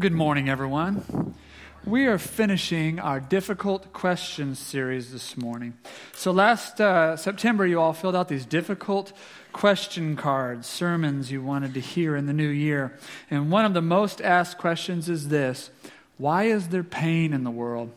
Good morning, everyone. We are finishing our difficult questions series this morning. So, last uh, September, you all filled out these difficult question cards, sermons you wanted to hear in the new year. And one of the most asked questions is this Why is there pain in the world?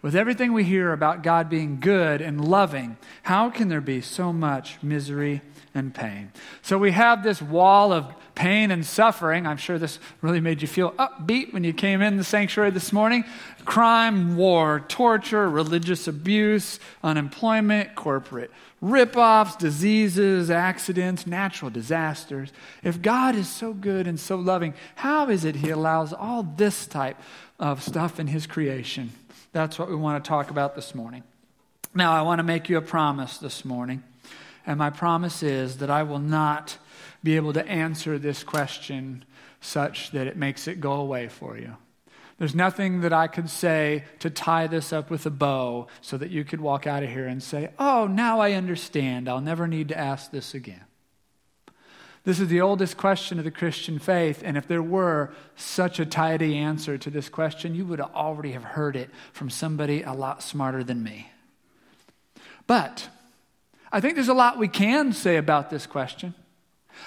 With everything we hear about God being good and loving, how can there be so much misery and pain? So we have this wall of pain and suffering. I'm sure this really made you feel upbeat when you came in the sanctuary this morning. Crime, war, torture, religious abuse, unemployment, corporate ripoffs, diseases, accidents, natural disasters. If God is so good and so loving, how is it He allows all this type of stuff in His creation? That's what we want to talk about this morning. Now, I want to make you a promise this morning. And my promise is that I will not be able to answer this question such that it makes it go away for you. There's nothing that I could say to tie this up with a bow so that you could walk out of here and say, Oh, now I understand. I'll never need to ask this again. This is the oldest question of the Christian faith, and if there were such a tidy answer to this question, you would already have heard it from somebody a lot smarter than me. But I think there's a lot we can say about this question.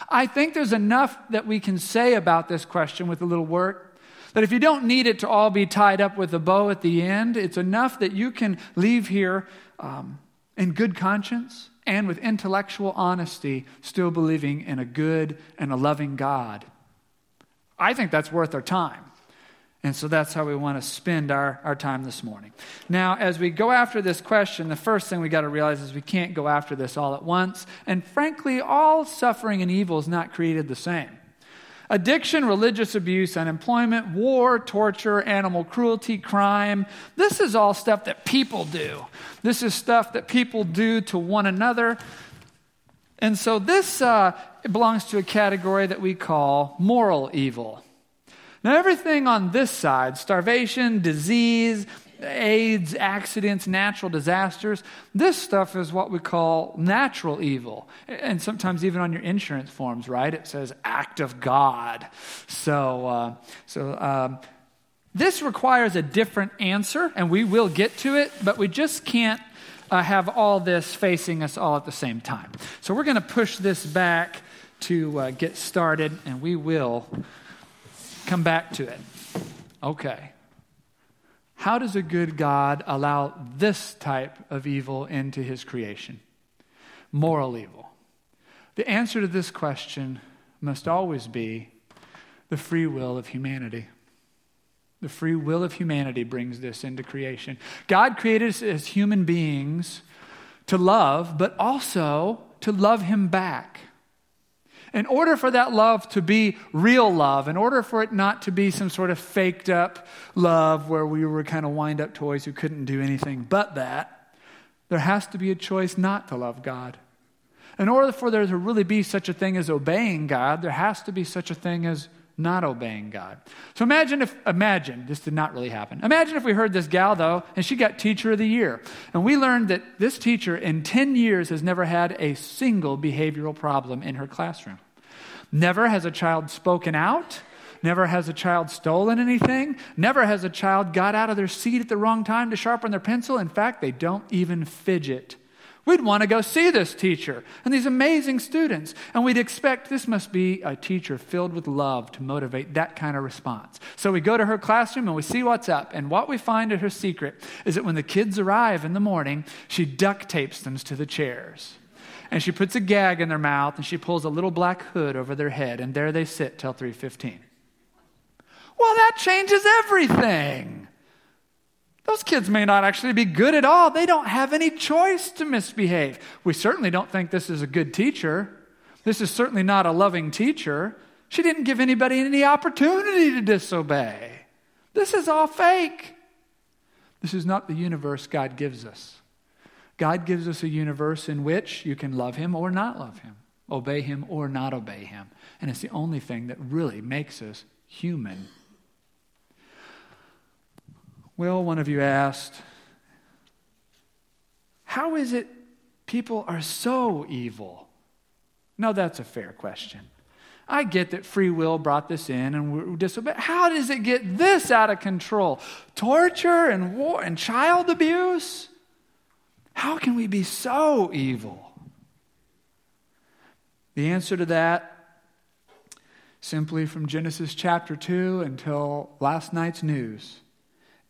I think there's enough that we can say about this question with a little work. That if you don't need it to all be tied up with a bow at the end, it's enough that you can leave here um, in good conscience and with intellectual honesty, still believing in a good and a loving God. I think that's worth our time. And so that's how we want to spend our, our time this morning. Now, as we go after this question, the first thing we got to realize is we can't go after this all at once. And frankly, all suffering and evil is not created the same. Addiction, religious abuse, unemployment, war, torture, animal cruelty, crime. This is all stuff that people do. This is stuff that people do to one another. And so this uh, belongs to a category that we call moral evil. Now, everything on this side starvation, disease, AIDS, accidents, natural disasters. This stuff is what we call natural evil. And sometimes even on your insurance forms, right? It says act of God. So, uh, so um, this requires a different answer, and we will get to it, but we just can't uh, have all this facing us all at the same time. So we're going to push this back to uh, get started, and we will come back to it. Okay. How does a good God allow this type of evil into his creation? Moral evil. The answer to this question must always be the free will of humanity. The free will of humanity brings this into creation. God created us as human beings to love, but also to love Him back in order for that love to be real love, in order for it not to be some sort of faked up love where we were kind of wind up toys who couldn't do anything but that, there has to be a choice not to love God. In order for there to really be such a thing as obeying God, there has to be such a thing as not obeying God. So imagine if, imagine, this did not really happen. Imagine if we heard this gal, though, and she got Teacher of the Year. And we learned that this teacher in 10 years has never had a single behavioral problem in her classroom. Never has a child spoken out. Never has a child stolen anything. Never has a child got out of their seat at the wrong time to sharpen their pencil. In fact, they don't even fidget. We'd want to go see this teacher and these amazing students. And we'd expect this must be a teacher filled with love to motivate that kind of response. So we go to her classroom and we see what's up. And what we find at her secret is that when the kids arrive in the morning, she duct tapes them to the chairs and she puts a gag in their mouth and she pulls a little black hood over their head and there they sit till 3:15. Well, that changes everything. Those kids may not actually be good at all. They don't have any choice to misbehave. We certainly don't think this is a good teacher. This is certainly not a loving teacher. She didn't give anybody any opportunity to disobey. This is all fake. This is not the universe God gives us. God gives us a universe in which you can love Him or not love Him, obey Him or not obey Him. And it's the only thing that really makes us human. Well, one of you asked, How is it people are so evil? No, that's a fair question. I get that free will brought this in and we're disobeying. How does it get this out of control? Torture and war and child abuse? How can we be so evil? The answer to that, simply from Genesis chapter 2 until last night's news,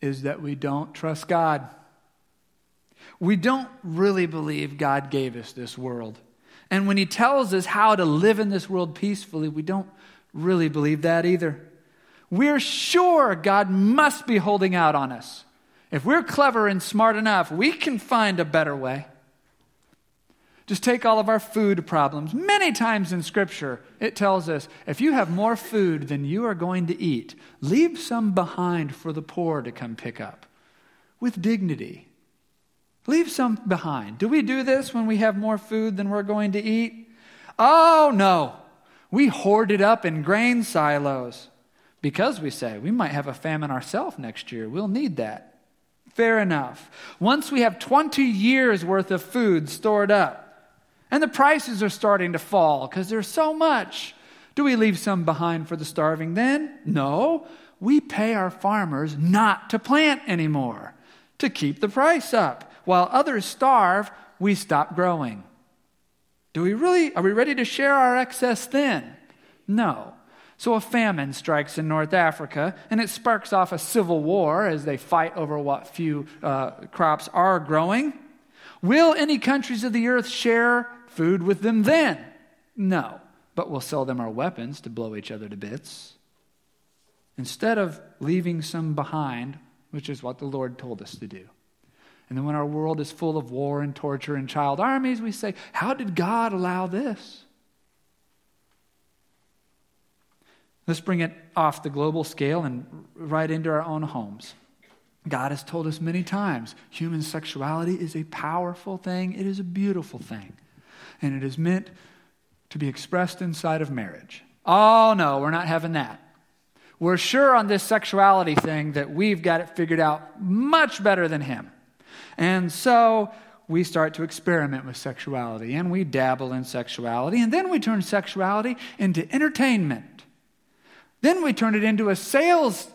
is that we don't trust God. We don't really believe God gave us this world. And when He tells us how to live in this world peacefully, we don't really believe that either. We're sure God must be holding out on us. If we're clever and smart enough, we can find a better way. Just take all of our food problems. Many times in Scripture, it tells us if you have more food than you are going to eat, leave some behind for the poor to come pick up with dignity. Leave some behind. Do we do this when we have more food than we're going to eat? Oh, no. We hoard it up in grain silos because we say we might have a famine ourselves next year. We'll need that. Fair enough. Once we have 20 years worth of food stored up and the prices are starting to fall because there's so much, do we leave some behind for the starving then? No. We pay our farmers not to plant anymore to keep the price up. While others starve, we stop growing. Do we really, are we ready to share our excess then? No. So a famine strikes in North Africa, and it sparks off a civil war as they fight over what few uh, crops are growing. Will any countries of the earth share food with them then? No. But we'll sell them our weapons to blow each other to bits. Instead of leaving some behind, which is what the Lord told us to do. And then when our world is full of war and torture and child armies, we say, How did God allow this? Let's bring it off the global scale and right into our own homes. God has told us many times human sexuality is a powerful thing, it is a beautiful thing, and it is meant to be expressed inside of marriage. Oh, no, we're not having that. We're sure on this sexuality thing that we've got it figured out much better than him. And so we start to experiment with sexuality and we dabble in sexuality, and then we turn sexuality into entertainment. Then we turn it into a sales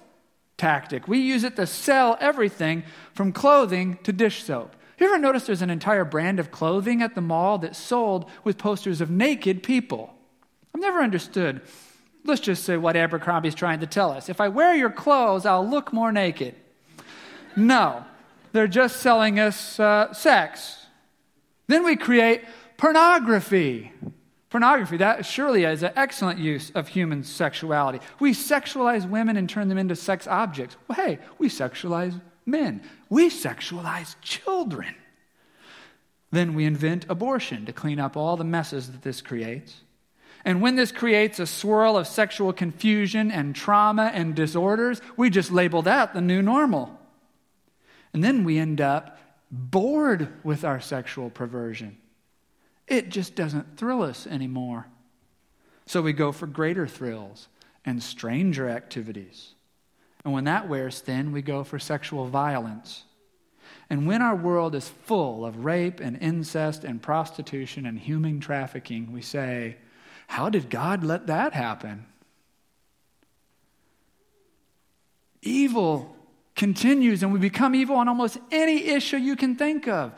tactic. We use it to sell everything from clothing to dish soap. You ever notice there's an entire brand of clothing at the mall that's sold with posters of naked people? I've never understood. Let's just say what Abercrombie's trying to tell us. If I wear your clothes, I'll look more naked. No. They're just selling us uh, sex. Then we create pornography. Pornography, that surely is an excellent use of human sexuality. We sexualize women and turn them into sex objects. Well, hey, we sexualize men. We sexualize children. Then we invent abortion to clean up all the messes that this creates. And when this creates a swirl of sexual confusion and trauma and disorders, we just label that the new normal. And then we end up bored with our sexual perversion. It just doesn't thrill us anymore. So we go for greater thrills and stranger activities. And when that wears thin, we go for sexual violence. And when our world is full of rape and incest and prostitution and human trafficking, we say, How did God let that happen? Evil continues and we become evil on almost any issue you can think of.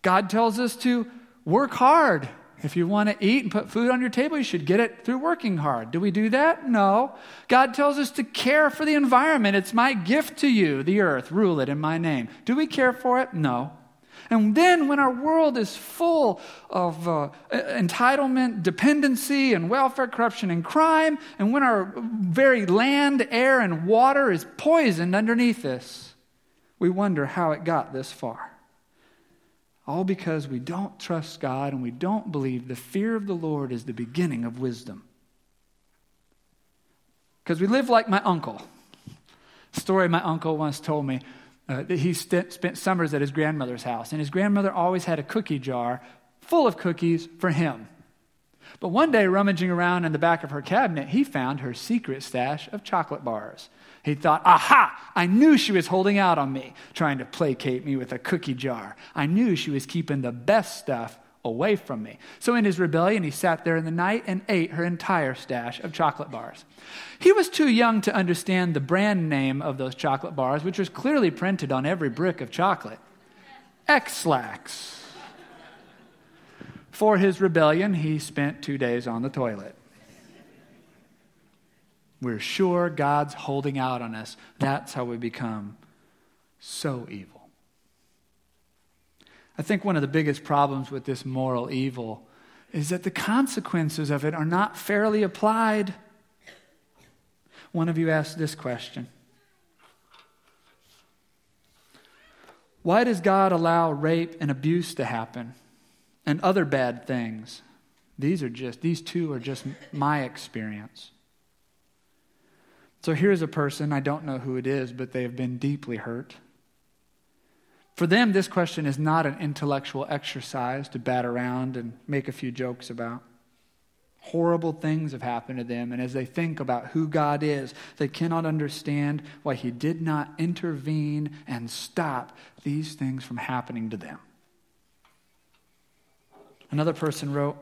God tells us to work hard. If you want to eat and put food on your table, you should get it through working hard. Do we do that? No. God tells us to care for the environment. It's my gift to you, the earth. Rule it in my name. Do we care for it? No. And then, when our world is full of uh, entitlement, dependency, and welfare corruption and crime, and when our very land, air, and water is poisoned underneath us, we wonder how it got this far. All because we don't trust God and we don't believe the fear of the Lord is the beginning of wisdom. Because we live like my uncle. story my uncle once told me uh, he st- spent summers at his grandmother's house, and his grandmother always had a cookie jar full of cookies for him. But one day, rummaging around in the back of her cabinet, he found her secret stash of chocolate bars. He thought, aha, I knew she was holding out on me, trying to placate me with a cookie jar. I knew she was keeping the best stuff away from me. So in his rebellion, he sat there in the night and ate her entire stash of chocolate bars. He was too young to understand the brand name of those chocolate bars, which was clearly printed on every brick of chocolate Ex-Lax. For his rebellion, he spent two days on the toilet. We're sure God's holding out on us. That's how we become so evil. I think one of the biggest problems with this moral evil is that the consequences of it are not fairly applied. One of you asked this question Why does God allow rape and abuse to happen and other bad things? These are just, these two are just my experience. So here's a person, I don't know who it is, but they have been deeply hurt. For them, this question is not an intellectual exercise to bat around and make a few jokes about. Horrible things have happened to them, and as they think about who God is, they cannot understand why He did not intervene and stop these things from happening to them. Another person wrote,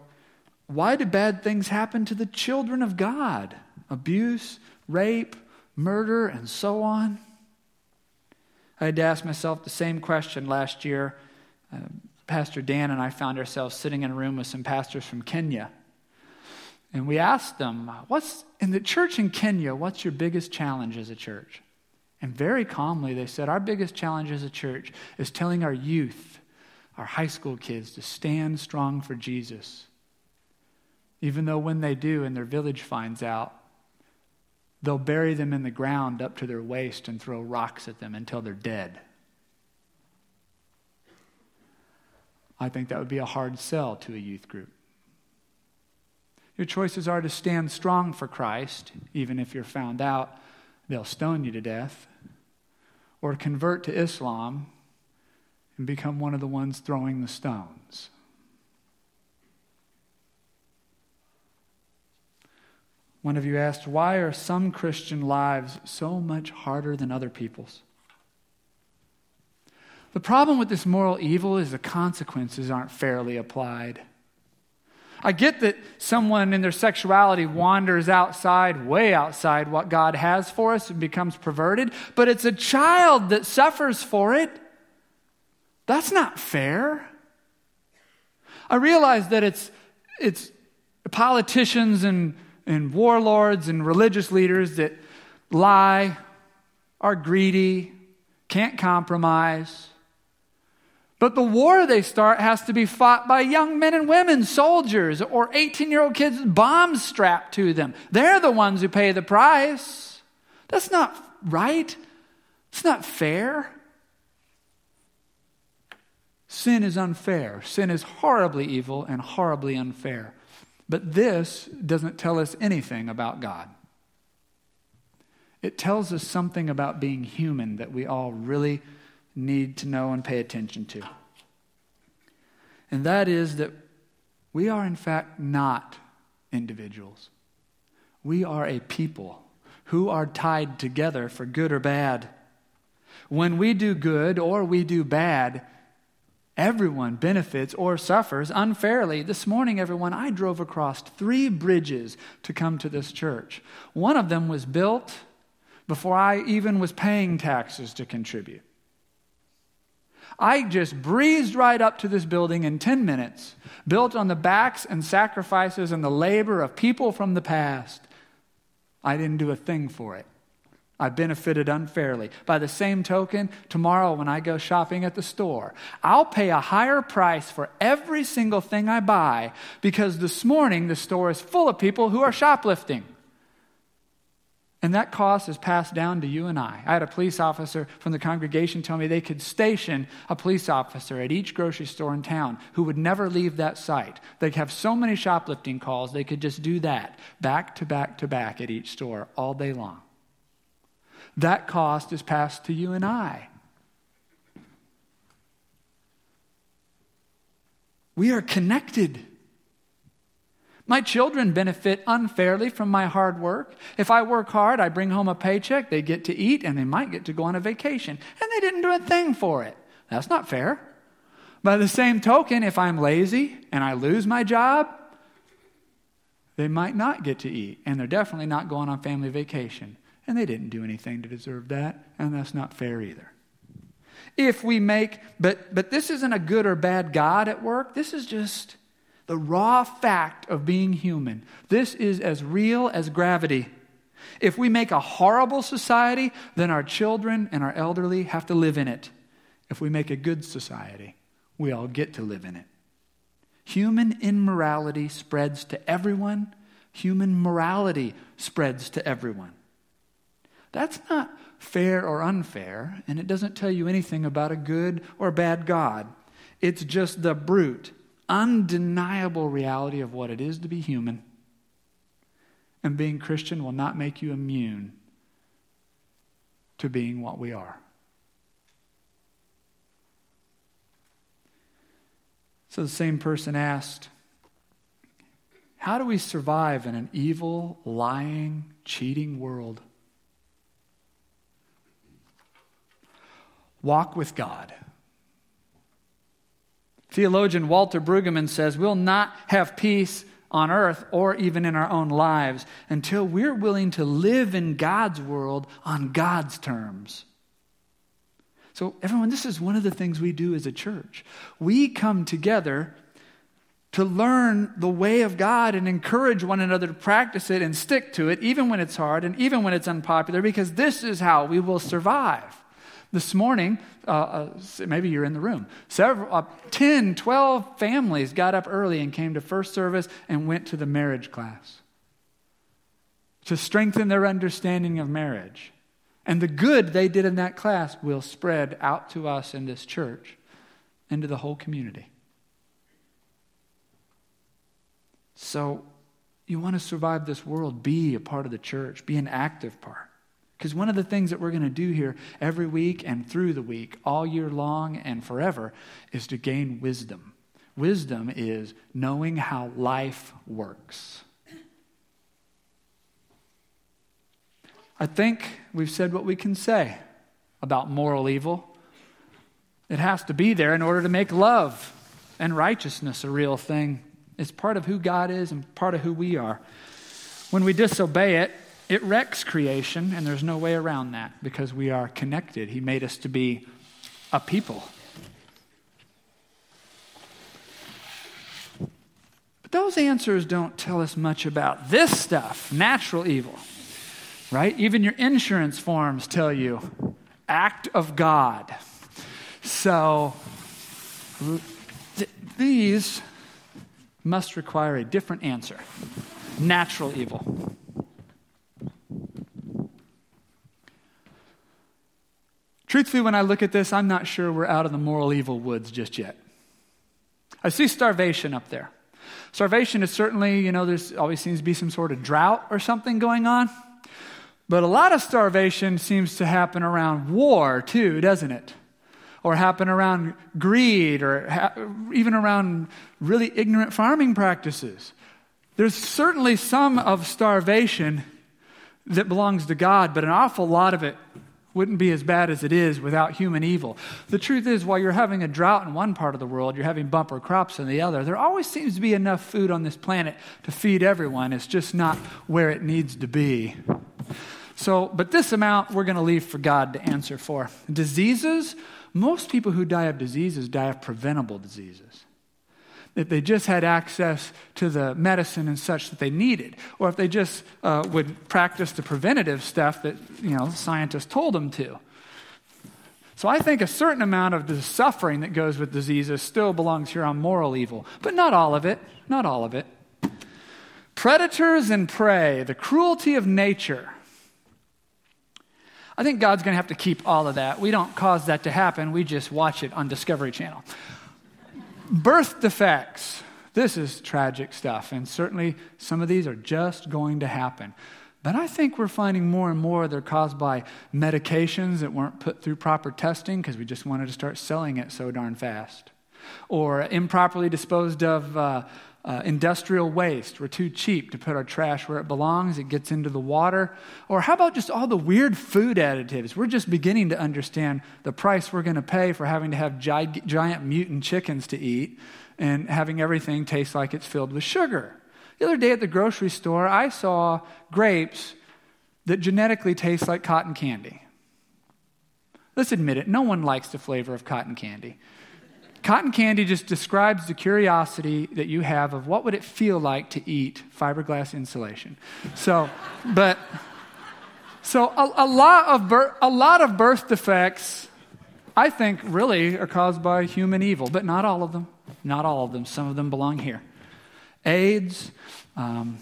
Why do bad things happen to the children of God? Abuse, rape, murder, and so on. I had to ask myself the same question last year. Uh, Pastor Dan and I found ourselves sitting in a room with some pastors from Kenya. And we asked them, What's in the church in Kenya, what's your biggest challenge as a church? And very calmly they said, Our biggest challenge as a church is telling our youth, our high school kids, to stand strong for Jesus. Even though when they do and their village finds out, They'll bury them in the ground up to their waist and throw rocks at them until they're dead. I think that would be a hard sell to a youth group. Your choices are to stand strong for Christ, even if you're found out, they'll stone you to death, or convert to Islam and become one of the ones throwing the stones. One of you asked, Why are some Christian lives so much harder than other people's? The problem with this moral evil is the consequences aren't fairly applied. I get that someone in their sexuality wanders outside, way outside what God has for us and becomes perverted, but it's a child that suffers for it. That's not fair. I realize that it's, it's politicians and and warlords and religious leaders that lie, are greedy, can't compromise. But the war they start has to be fought by young men and women, soldiers, or 18 year old kids, with bombs strapped to them. They're the ones who pay the price. That's not right. It's not fair. Sin is unfair. Sin is horribly evil and horribly unfair. But this doesn't tell us anything about God. It tells us something about being human that we all really need to know and pay attention to. And that is that we are, in fact, not individuals. We are a people who are tied together for good or bad. When we do good or we do bad, Everyone benefits or suffers unfairly. This morning, everyone, I drove across three bridges to come to this church. One of them was built before I even was paying taxes to contribute. I just breezed right up to this building in 10 minutes, built on the backs and sacrifices and the labor of people from the past. I didn't do a thing for it. I benefited unfairly. By the same token, tomorrow when I go shopping at the store, I'll pay a higher price for every single thing I buy because this morning the store is full of people who are shoplifting. And that cost is passed down to you and I. I had a police officer from the congregation tell me they could station a police officer at each grocery store in town who would never leave that site. They'd have so many shoplifting calls, they could just do that back to back to back at each store all day long. That cost is passed to you and I. We are connected. My children benefit unfairly from my hard work. If I work hard, I bring home a paycheck, they get to eat, and they might get to go on a vacation. And they didn't do a thing for it. That's not fair. By the same token, if I'm lazy and I lose my job, they might not get to eat, and they're definitely not going on family vacation. And they didn't do anything to deserve that, and that's not fair either. If we make, but, but this isn't a good or bad God at work, this is just the raw fact of being human. This is as real as gravity. If we make a horrible society, then our children and our elderly have to live in it. If we make a good society, we all get to live in it. Human immorality spreads to everyone, human morality spreads to everyone. That's not fair or unfair, and it doesn't tell you anything about a good or bad God. It's just the brute, undeniable reality of what it is to be human. And being Christian will not make you immune to being what we are. So the same person asked, How do we survive in an evil, lying, cheating world? Walk with God. Theologian Walter Brueggemann says, We'll not have peace on earth or even in our own lives until we're willing to live in God's world on God's terms. So, everyone, this is one of the things we do as a church. We come together to learn the way of God and encourage one another to practice it and stick to it, even when it's hard and even when it's unpopular, because this is how we will survive. This morning, uh, uh, maybe you're in the room, several, uh, 10, 12 families got up early and came to first service and went to the marriage class to strengthen their understanding of marriage. And the good they did in that class will spread out to us in this church, into the whole community. So, you want to survive this world, be a part of the church, be an active part. Because one of the things that we're going to do here every week and through the week, all year long and forever, is to gain wisdom. Wisdom is knowing how life works. I think we've said what we can say about moral evil. It has to be there in order to make love and righteousness a real thing. It's part of who God is and part of who we are. When we disobey it, it wrecks creation, and there's no way around that because we are connected. He made us to be a people. But those answers don't tell us much about this stuff natural evil right? Even your insurance forms tell you act of God. So th- these must require a different answer natural evil. Truthfully, when I look at this, I'm not sure we're out of the moral evil woods just yet. I see starvation up there. Starvation is certainly, you know, there's always seems to be some sort of drought or something going on. But a lot of starvation seems to happen around war, too, doesn't it? Or happen around greed, or ha- even around really ignorant farming practices. There's certainly some of starvation that belongs to God, but an awful lot of it wouldn't be as bad as it is without human evil. The truth is, while you're having a drought in one part of the world, you're having bumper crops in the other. There always seems to be enough food on this planet to feed everyone. It's just not where it needs to be. So, but this amount we're going to leave for God to answer for. Diseases, most people who die of diseases die of preventable diseases. If they just had access to the medicine and such that they needed, or if they just uh, would practice the preventative stuff that you know scientists told them to. So I think a certain amount of the suffering that goes with diseases still belongs here on moral evil, but not all of it. Not all of it. Predators and prey, the cruelty of nature. I think God's going to have to keep all of that. We don't cause that to happen, we just watch it on Discovery Channel. Birth defects. This is tragic stuff, and certainly some of these are just going to happen. But I think we're finding more and more they're caused by medications that weren't put through proper testing because we just wanted to start selling it so darn fast. Or improperly disposed of uh, Uh, industrial waste. We're too cheap to put our trash where it belongs. It gets into the water. Or how about just all the weird food additives? We're just beginning to understand the price we're going to pay for having to have gi- giant mutant chickens to eat and having everything taste like it's filled with sugar. The other day at the grocery store, I saw grapes that genetically taste like cotton candy. Let's admit it, no one likes the flavor of cotton candy. Cotton candy just describes the curiosity that you have of what would it feel like to eat fiberglass insulation. So, but so a, a lot of bir- a lot of birth defects, I think, really are caused by human evil, but not all of them. Not all of them. Some of them belong here. AIDS. Um,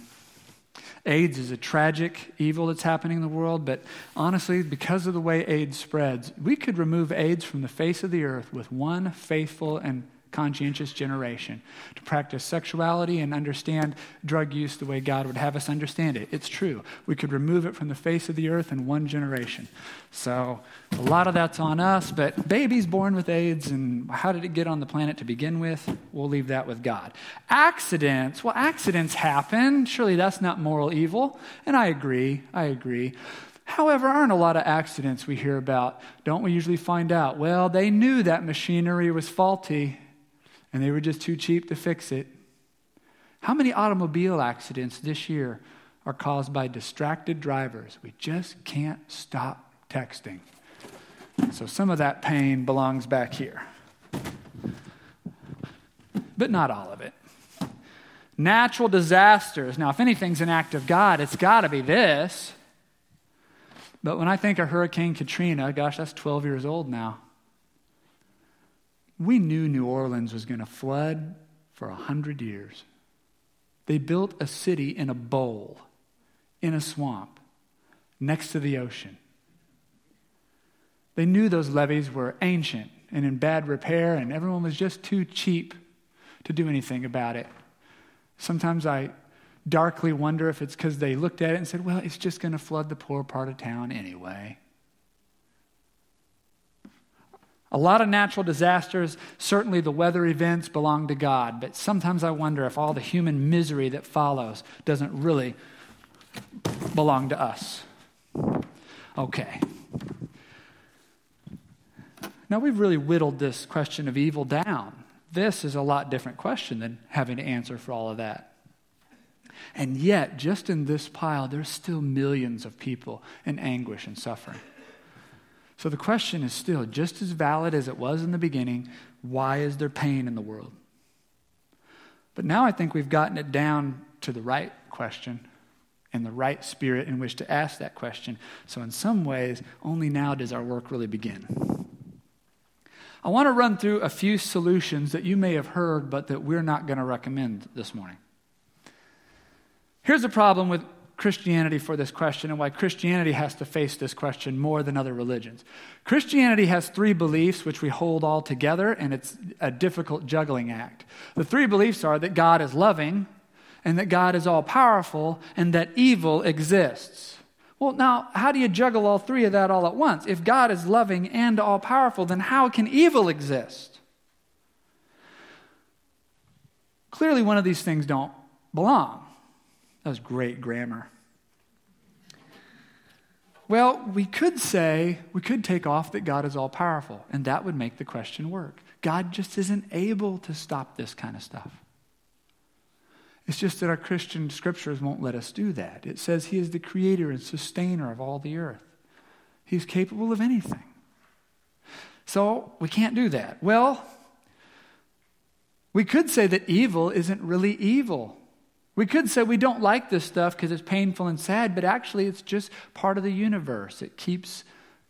AIDS is a tragic evil that's happening in the world, but honestly, because of the way AIDS spreads, we could remove AIDS from the face of the earth with one faithful and conscientious generation to practice sexuality and understand drug use the way God would have us understand it. It's true. We could remove it from the face of the earth in one generation. So a lot of that's on us, but babies born with AIDS and how did it get on the planet to begin with? We'll leave that with God. Accidents, well, accidents happen. Surely that's not moral evil. And I agree. I agree. However, aren't a lot of accidents we hear about? Don't we usually find out? Well, they knew that machinery was faulty and they were just too cheap to fix it. How many automobile accidents this year are caused by distracted drivers? We just can't stop texting. So some of that pain belongs back here. But not all of it. Natural disasters. Now, if anything's an act of God, it's got to be this. But when I think of Hurricane Katrina, gosh, that's 12 years old now. We knew New Orleans was going to flood for a hundred years. They built a city in a bowl, in a swamp, next to the ocean. They knew those levees were ancient and in bad repair, and everyone was just too cheap to do anything about it. Sometimes I darkly wonder if it's because they looked at it and said, well, it's just going to flood the poor part of town anyway. A lot of natural disasters, certainly the weather events belong to God, but sometimes I wonder if all the human misery that follows doesn't really belong to us. Okay. Now we've really whittled this question of evil down. This is a lot different question than having to answer for all of that. And yet, just in this pile, there's still millions of people in anguish and suffering. So the question is still just as valid as it was in the beginning why is there pain in the world? But now I think we've gotten it down to the right question and the right spirit in which to ask that question. So, in some ways, only now does our work really begin. I want to run through a few solutions that you may have heard, but that we're not going to recommend this morning. Here's the problem with Christianity for this question and why Christianity has to face this question more than other religions. Christianity has three beliefs which we hold all together, and it's a difficult juggling act. The three beliefs are that God is loving, and that God is all powerful, and that evil exists. Well, now, how do you juggle all three of that all at once? If God is loving and all powerful, then how can evil exist? Clearly, one of these things don't belong. That was great grammar. Well, we could say, we could take off that God is all powerful, and that would make the question work. God just isn't able to stop this kind of stuff. It's just that our Christian scriptures won't let us do that. It says He is the creator and sustainer of all the earth, He's capable of anything. So we can't do that. Well, we could say that evil isn't really evil. We could say we don't like this stuff because it's painful and sad, but actually it's just part of the universe. It keeps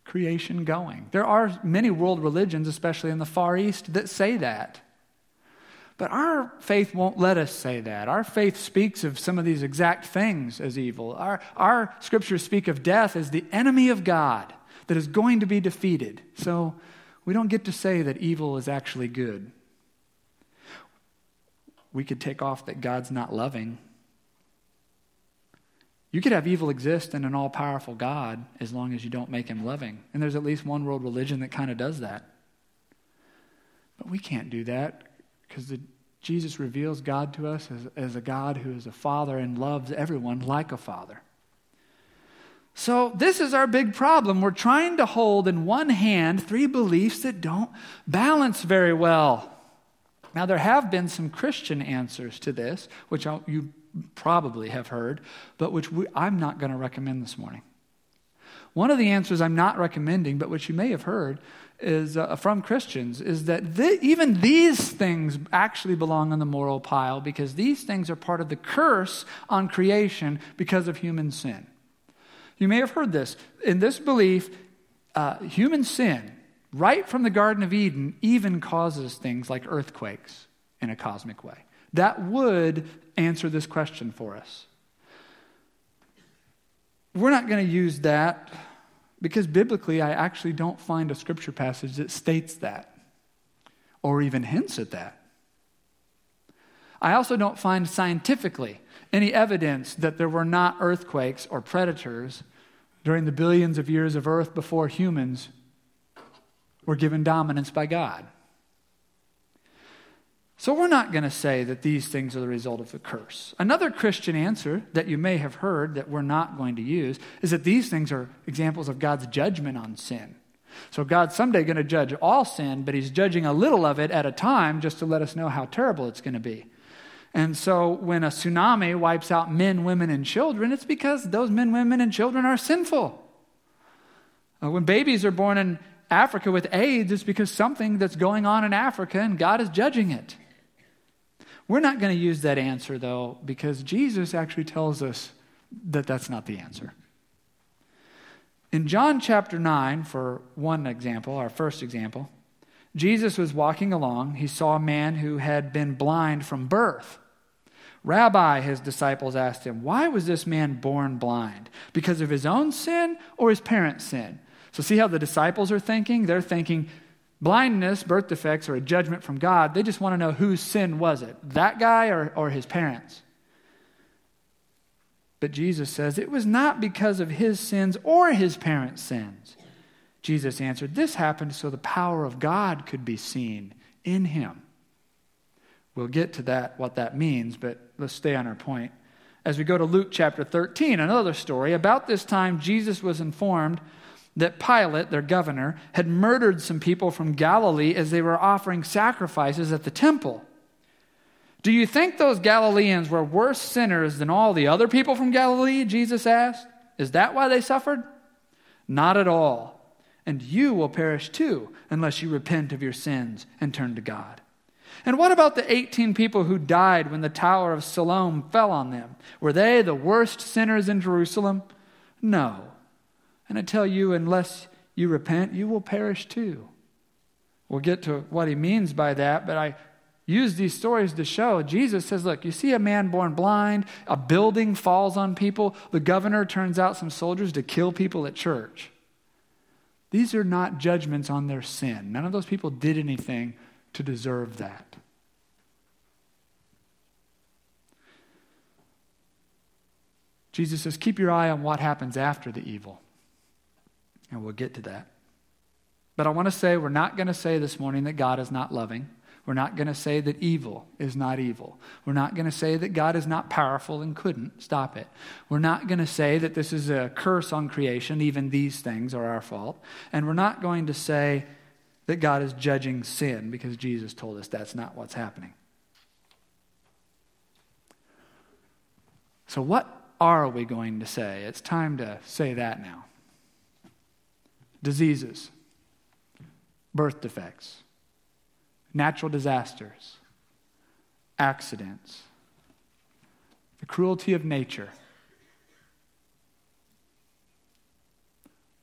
creation going. There are many world religions, especially in the Far East, that say that. But our faith won't let us say that. Our faith speaks of some of these exact things as evil. Our, our scriptures speak of death as the enemy of God that is going to be defeated. So we don't get to say that evil is actually good we could take off that God's not loving. You could have evil exist in an all powerful God as long as you don't make him loving. And there's at least one world religion that kind of does that. But we can't do that because Jesus reveals God to us as, as a God who is a father and loves everyone like a father. So, this is our big problem. We're trying to hold in one hand three beliefs that don't balance very well. Now, there have been some Christian answers to this, which you probably have heard, but which we, I'm not going to recommend this morning. One of the answers I'm not recommending, but which you may have heard, is uh, from Christians, is that th- even these things actually belong on the moral pile because these things are part of the curse on creation because of human sin. You may have heard this. In this belief, uh, human sin, right from the Garden of Eden, even causes things like earthquakes in a cosmic way. That would answer this question for us. We're not going to use that because biblically, I actually don't find a scripture passage that states that or even hints at that. I also don't find scientifically any evidence that there were not earthquakes or predators during the billions of years of earth before humans were given dominance by God. So we're not going to say that these things are the result of the curse. Another Christian answer that you may have heard that we're not going to use is that these things are examples of God's judgment on sin. So God's someday going to judge all sin, but he's judging a little of it at a time just to let us know how terrible it's going to be. And so when a tsunami wipes out men, women, and children, it's because those men, women, and children are sinful. Uh, when babies are born in Africa with AIDS, it's because something that's going on in Africa and God is judging it. We're not going to use that answer, though, because Jesus actually tells us that that's not the answer. In John chapter 9, for one example, our first example, Jesus was walking along. He saw a man who had been blind from birth. Rabbi, his disciples asked him, Why was this man born blind? Because of his own sin or his parents' sin? So, see how the disciples are thinking? They're thinking, Blindness, birth defects, or a judgment from God, they just want to know whose sin was it, that guy or, or his parents. But Jesus says it was not because of his sins or his parents' sins. Jesus answered, This happened so the power of God could be seen in him. We'll get to that, what that means, but let's stay on our point. As we go to Luke chapter 13, another story, about this time Jesus was informed that Pilate, their governor, had murdered some people from Galilee as they were offering sacrifices at the temple. Do you think those Galileans were worse sinners than all the other people from Galilee? Jesus asked. Is that why they suffered? Not at all. And you will perish too unless you repent of your sins and turn to God. And what about the 18 people who died when the Tower of Siloam fell on them? Were they the worst sinners in Jerusalem? No. And I tell you, unless you repent, you will perish too. We'll get to what he means by that, but I use these stories to show Jesus says, Look, you see a man born blind, a building falls on people, the governor turns out some soldiers to kill people at church. These are not judgments on their sin. None of those people did anything to deserve that. Jesus says, Keep your eye on what happens after the evil. And we'll get to that. But I want to say we're not going to say this morning that God is not loving. We're not going to say that evil is not evil. We're not going to say that God is not powerful and couldn't stop it. We're not going to say that this is a curse on creation, even these things are our fault. And we're not going to say that God is judging sin because Jesus told us that's not what's happening. So, what are we going to say? It's time to say that now diseases, birth defects, natural disasters, accidents, the cruelty of nature.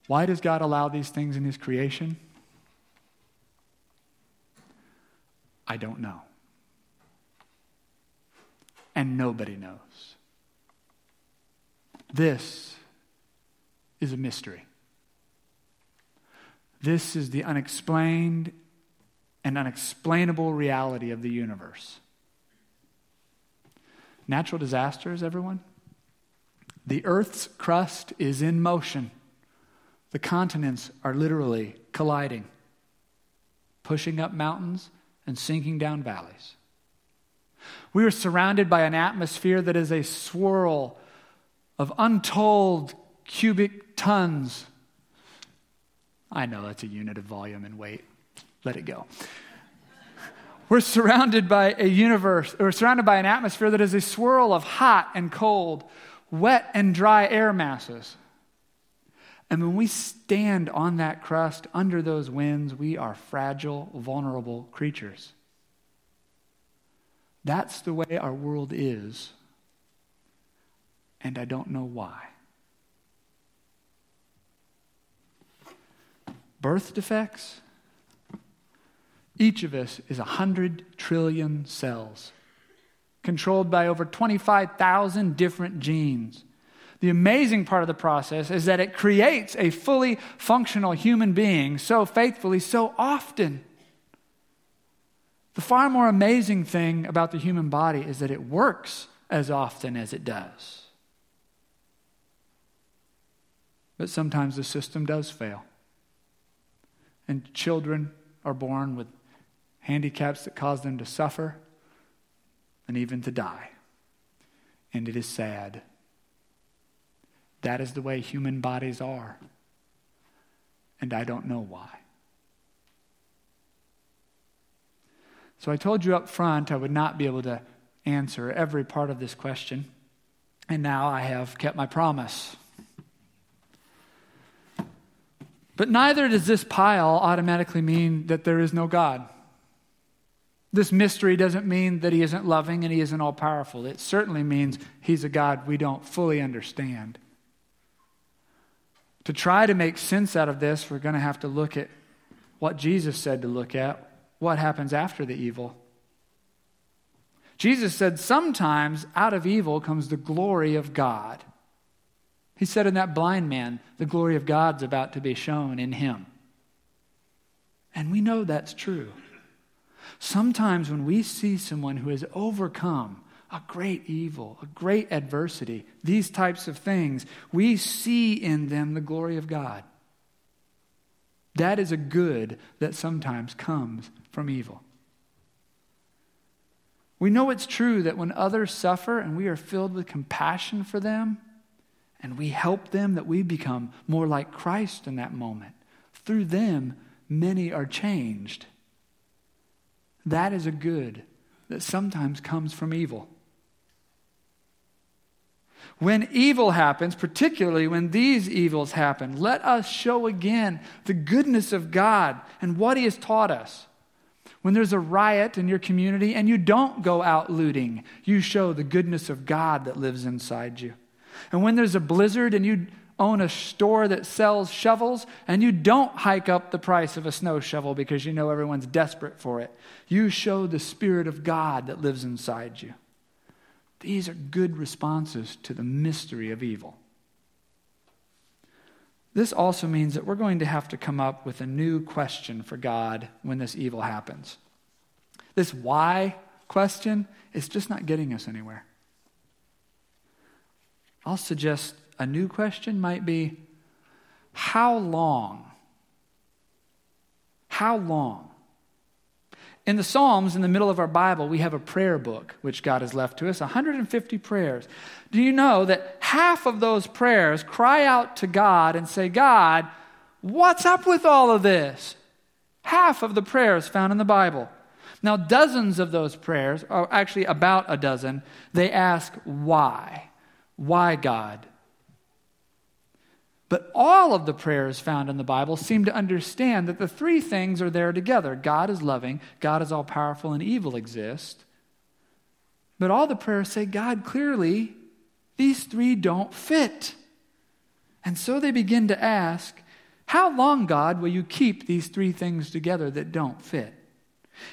Why does God allow these things in His creation? I don't know. And nobody knows. This is a mystery. This is the unexplained and unexplainable reality of the universe. Natural disasters, everyone? The earth's crust is in motion. The continents are literally colliding, pushing up mountains and sinking down valleys. We are surrounded by an atmosphere that is a swirl of untold cubic tons. I know that's a unit of volume and weight. Let it go. We're surrounded by a universe, we're surrounded by an atmosphere that is a swirl of hot and cold, wet and dry air masses. And when we stand on that crust under those winds, we are fragile, vulnerable creatures. That's the way our world is, and I don't know why. Birth defects? Each of us is 100 trillion cells, controlled by over 25,000 different genes. The amazing part of the process is that it creates a fully functional human being so faithfully, so often. The far more amazing thing about the human body is that it works as often as it does. But sometimes the system does fail. And children are born with handicaps that cause them to suffer and even to die. And it is sad. That is the way human bodies are. And I don't know why. So I told you up front I would not be able to answer every part of this question. And now I have kept my promise. But neither does this pile automatically mean that there is no God. This mystery doesn't mean that he isn't loving and he isn't all powerful. It certainly means he's a God we don't fully understand. To try to make sense out of this, we're going to have to look at what Jesus said to look at what happens after the evil. Jesus said, Sometimes out of evil comes the glory of God. He said in that blind man, the glory of God's about to be shown in him. And we know that's true. Sometimes when we see someone who has overcome a great evil, a great adversity, these types of things, we see in them the glory of God. That is a good that sometimes comes from evil. We know it's true that when others suffer and we are filled with compassion for them and we help them, that we become more like Christ in that moment. Through them, many are changed. That is a good that sometimes comes from evil. When evil happens, particularly when these evils happen, let us show again the goodness of God and what He has taught us. When there's a riot in your community and you don't go out looting, you show the goodness of God that lives inside you. And when there's a blizzard and you own a store that sells shovels and you don't hike up the price of a snow shovel because you know everyone's desperate for it, you show the Spirit of God that lives inside you. These are good responses to the mystery of evil. This also means that we're going to have to come up with a new question for God when this evil happens. This why question is just not getting us anywhere. I'll suggest a new question might be how long? How long? In the Psalms, in the middle of our Bible, we have a prayer book which God has left to us 150 prayers. Do you know that half of those prayers cry out to God and say, God, what's up with all of this? Half of the prayers found in the Bible. Now, dozens of those prayers, or actually about a dozen, they ask, Why? Why, God? But all of the prayers found in the Bible seem to understand that the three things are there together God is loving, God is all powerful, and evil exists. But all the prayers say, God, clearly, these three don't fit. And so they begin to ask, How long, God, will you keep these three things together that don't fit?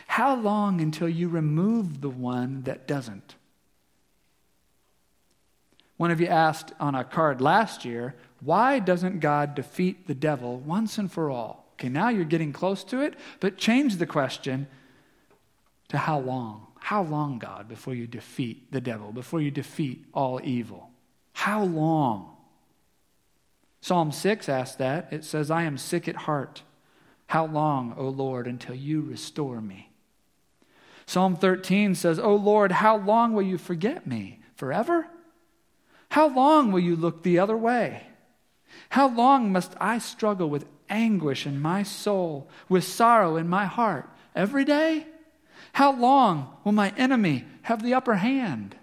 How long until you remove the one that doesn't? One of you asked on a card last year, why doesn't God defeat the devil once and for all? Okay, now you're getting close to it, but change the question to how long? How long, God, before you defeat the devil, before you defeat all evil? How long? Psalm 6 asks that. It says, I am sick at heart. How long, O Lord, until you restore me? Psalm 13 says, O Lord, how long will you forget me? Forever? How long will you look the other way? How long must I struggle with anguish in my soul, with sorrow in my heart? Every day? How long will my enemy have the upper hand?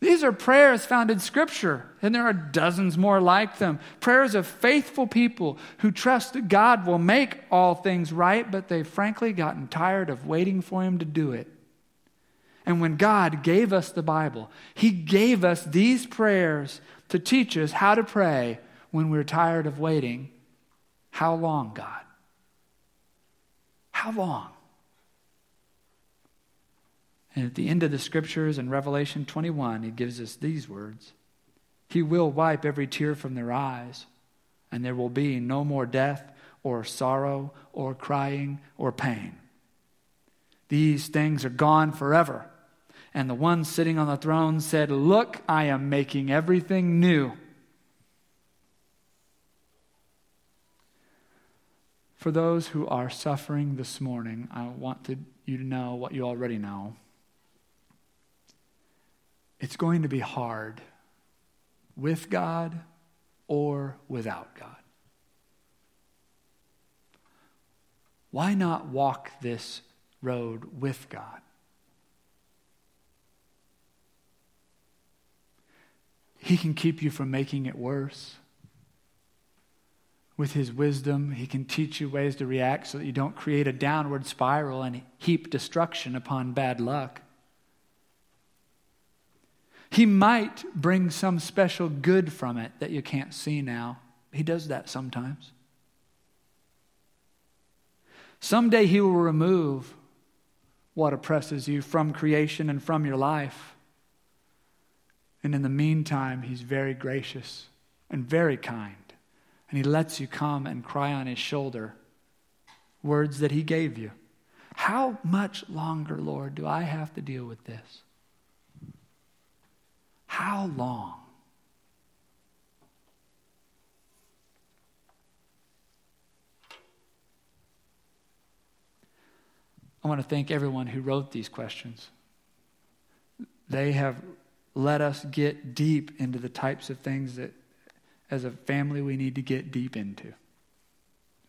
These are prayers found in Scripture, and there are dozens more like them. Prayers of faithful people who trust that God will make all things right, but they've frankly gotten tired of waiting for Him to do it. And when God gave us the Bible, He gave us these prayers to teach us how to pray when we're tired of waiting. How long, God? How long? And at the end of the scriptures in Revelation 21, he gives us these words He will wipe every tear from their eyes, and there will be no more death, or sorrow, or crying, or pain. These things are gone forever. And the one sitting on the throne said, Look, I am making everything new. For those who are suffering this morning, I want to, you to know what you already know. It's going to be hard with God or without God. Why not walk this road with God? He can keep you from making it worse. With his wisdom, he can teach you ways to react so that you don't create a downward spiral and heap destruction upon bad luck. He might bring some special good from it that you can't see now. He does that sometimes. Someday He will remove what oppresses you from creation and from your life. And in the meantime, He's very gracious and very kind. And He lets you come and cry on His shoulder words that He gave you. How much longer, Lord, do I have to deal with this? How long? I want to thank everyone who wrote these questions. They have let us get deep into the types of things that, as a family, we need to get deep into.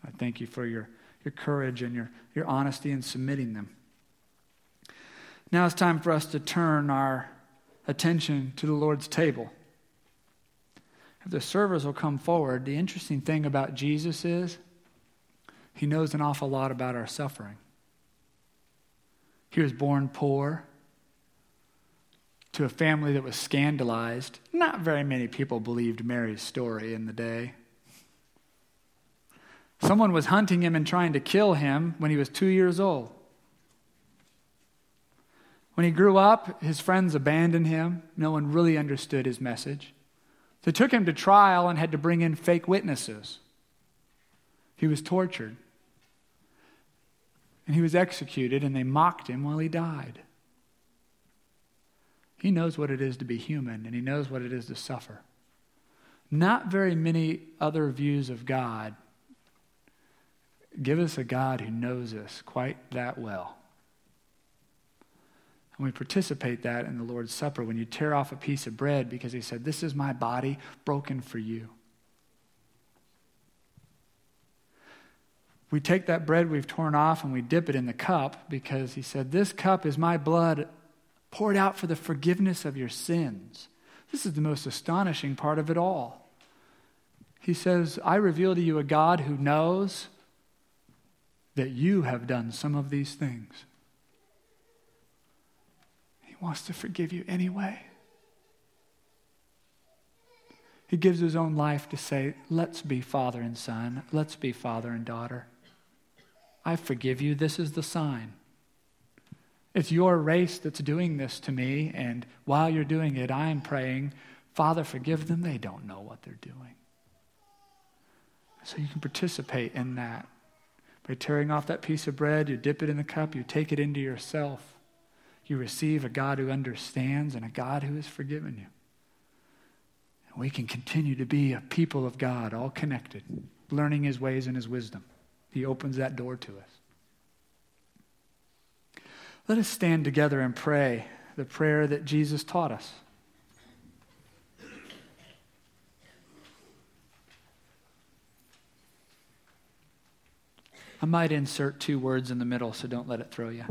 I thank you for your, your courage and your, your honesty in submitting them. Now it's time for us to turn our attention to the Lord's table. If the servers will come forward, the interesting thing about Jesus is he knows an awful lot about our suffering. He was born poor to a family that was scandalized. Not very many people believed Mary's story in the day. Someone was hunting him and trying to kill him when he was two years old. When he grew up, his friends abandoned him. No one really understood his message. They took him to trial and had to bring in fake witnesses. He was tortured. And he was executed, and they mocked him while he died. He knows what it is to be human, and he knows what it is to suffer. Not very many other views of God give us a God who knows us quite that well. And we participate that in the Lord's Supper when you tear off a piece of bread because he said, This is my body broken for you. We take that bread we've torn off and we dip it in the cup because he said, This cup is my blood poured out for the forgiveness of your sins. This is the most astonishing part of it all. He says, I reveal to you a God who knows that you have done some of these things He wants to forgive you anyway. He gives his own life to say, Let's be father and son. Let's be father and daughter. I forgive you. This is the sign. It's your race that's doing this to me, and while you're doing it, I'm praying, Father, forgive them. They don't know what they're doing. So you can participate in that. By tearing off that piece of bread, you dip it in the cup, you take it into yourself. You receive a God who understands and a God who has forgiven you. And we can continue to be a people of God, all connected, learning his ways and his wisdom. He opens that door to us. Let us stand together and pray the prayer that Jesus taught us. I might insert two words in the middle, so don't let it throw you.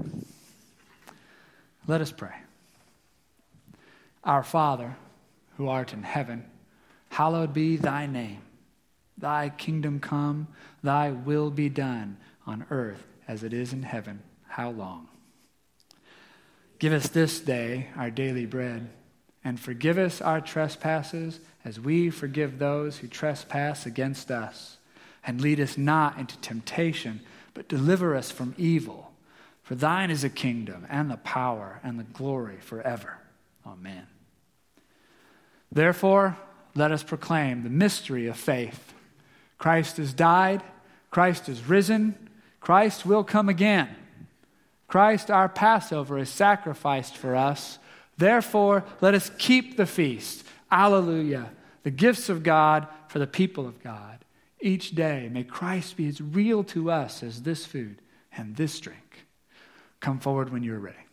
Let us pray. Our Father, who art in heaven, hallowed be thy name. Thy kingdom come, thy will be done on earth as it is in heaven. How long? Give us this day our daily bread, and forgive us our trespasses as we forgive those who trespass against us and lead us not into temptation, but deliver us from evil. For thine is the kingdom and the power and the glory forever. Amen. Therefore, let us proclaim the mystery of faith. Christ has died, Christ is risen, Christ will come again. Christ, our Passover, is sacrificed for us. Therefore, let us keep the feast. Alleluia. The gifts of God for the people of God. Each day, may Christ be as real to us as this food and this drink. Come forward when you're ready.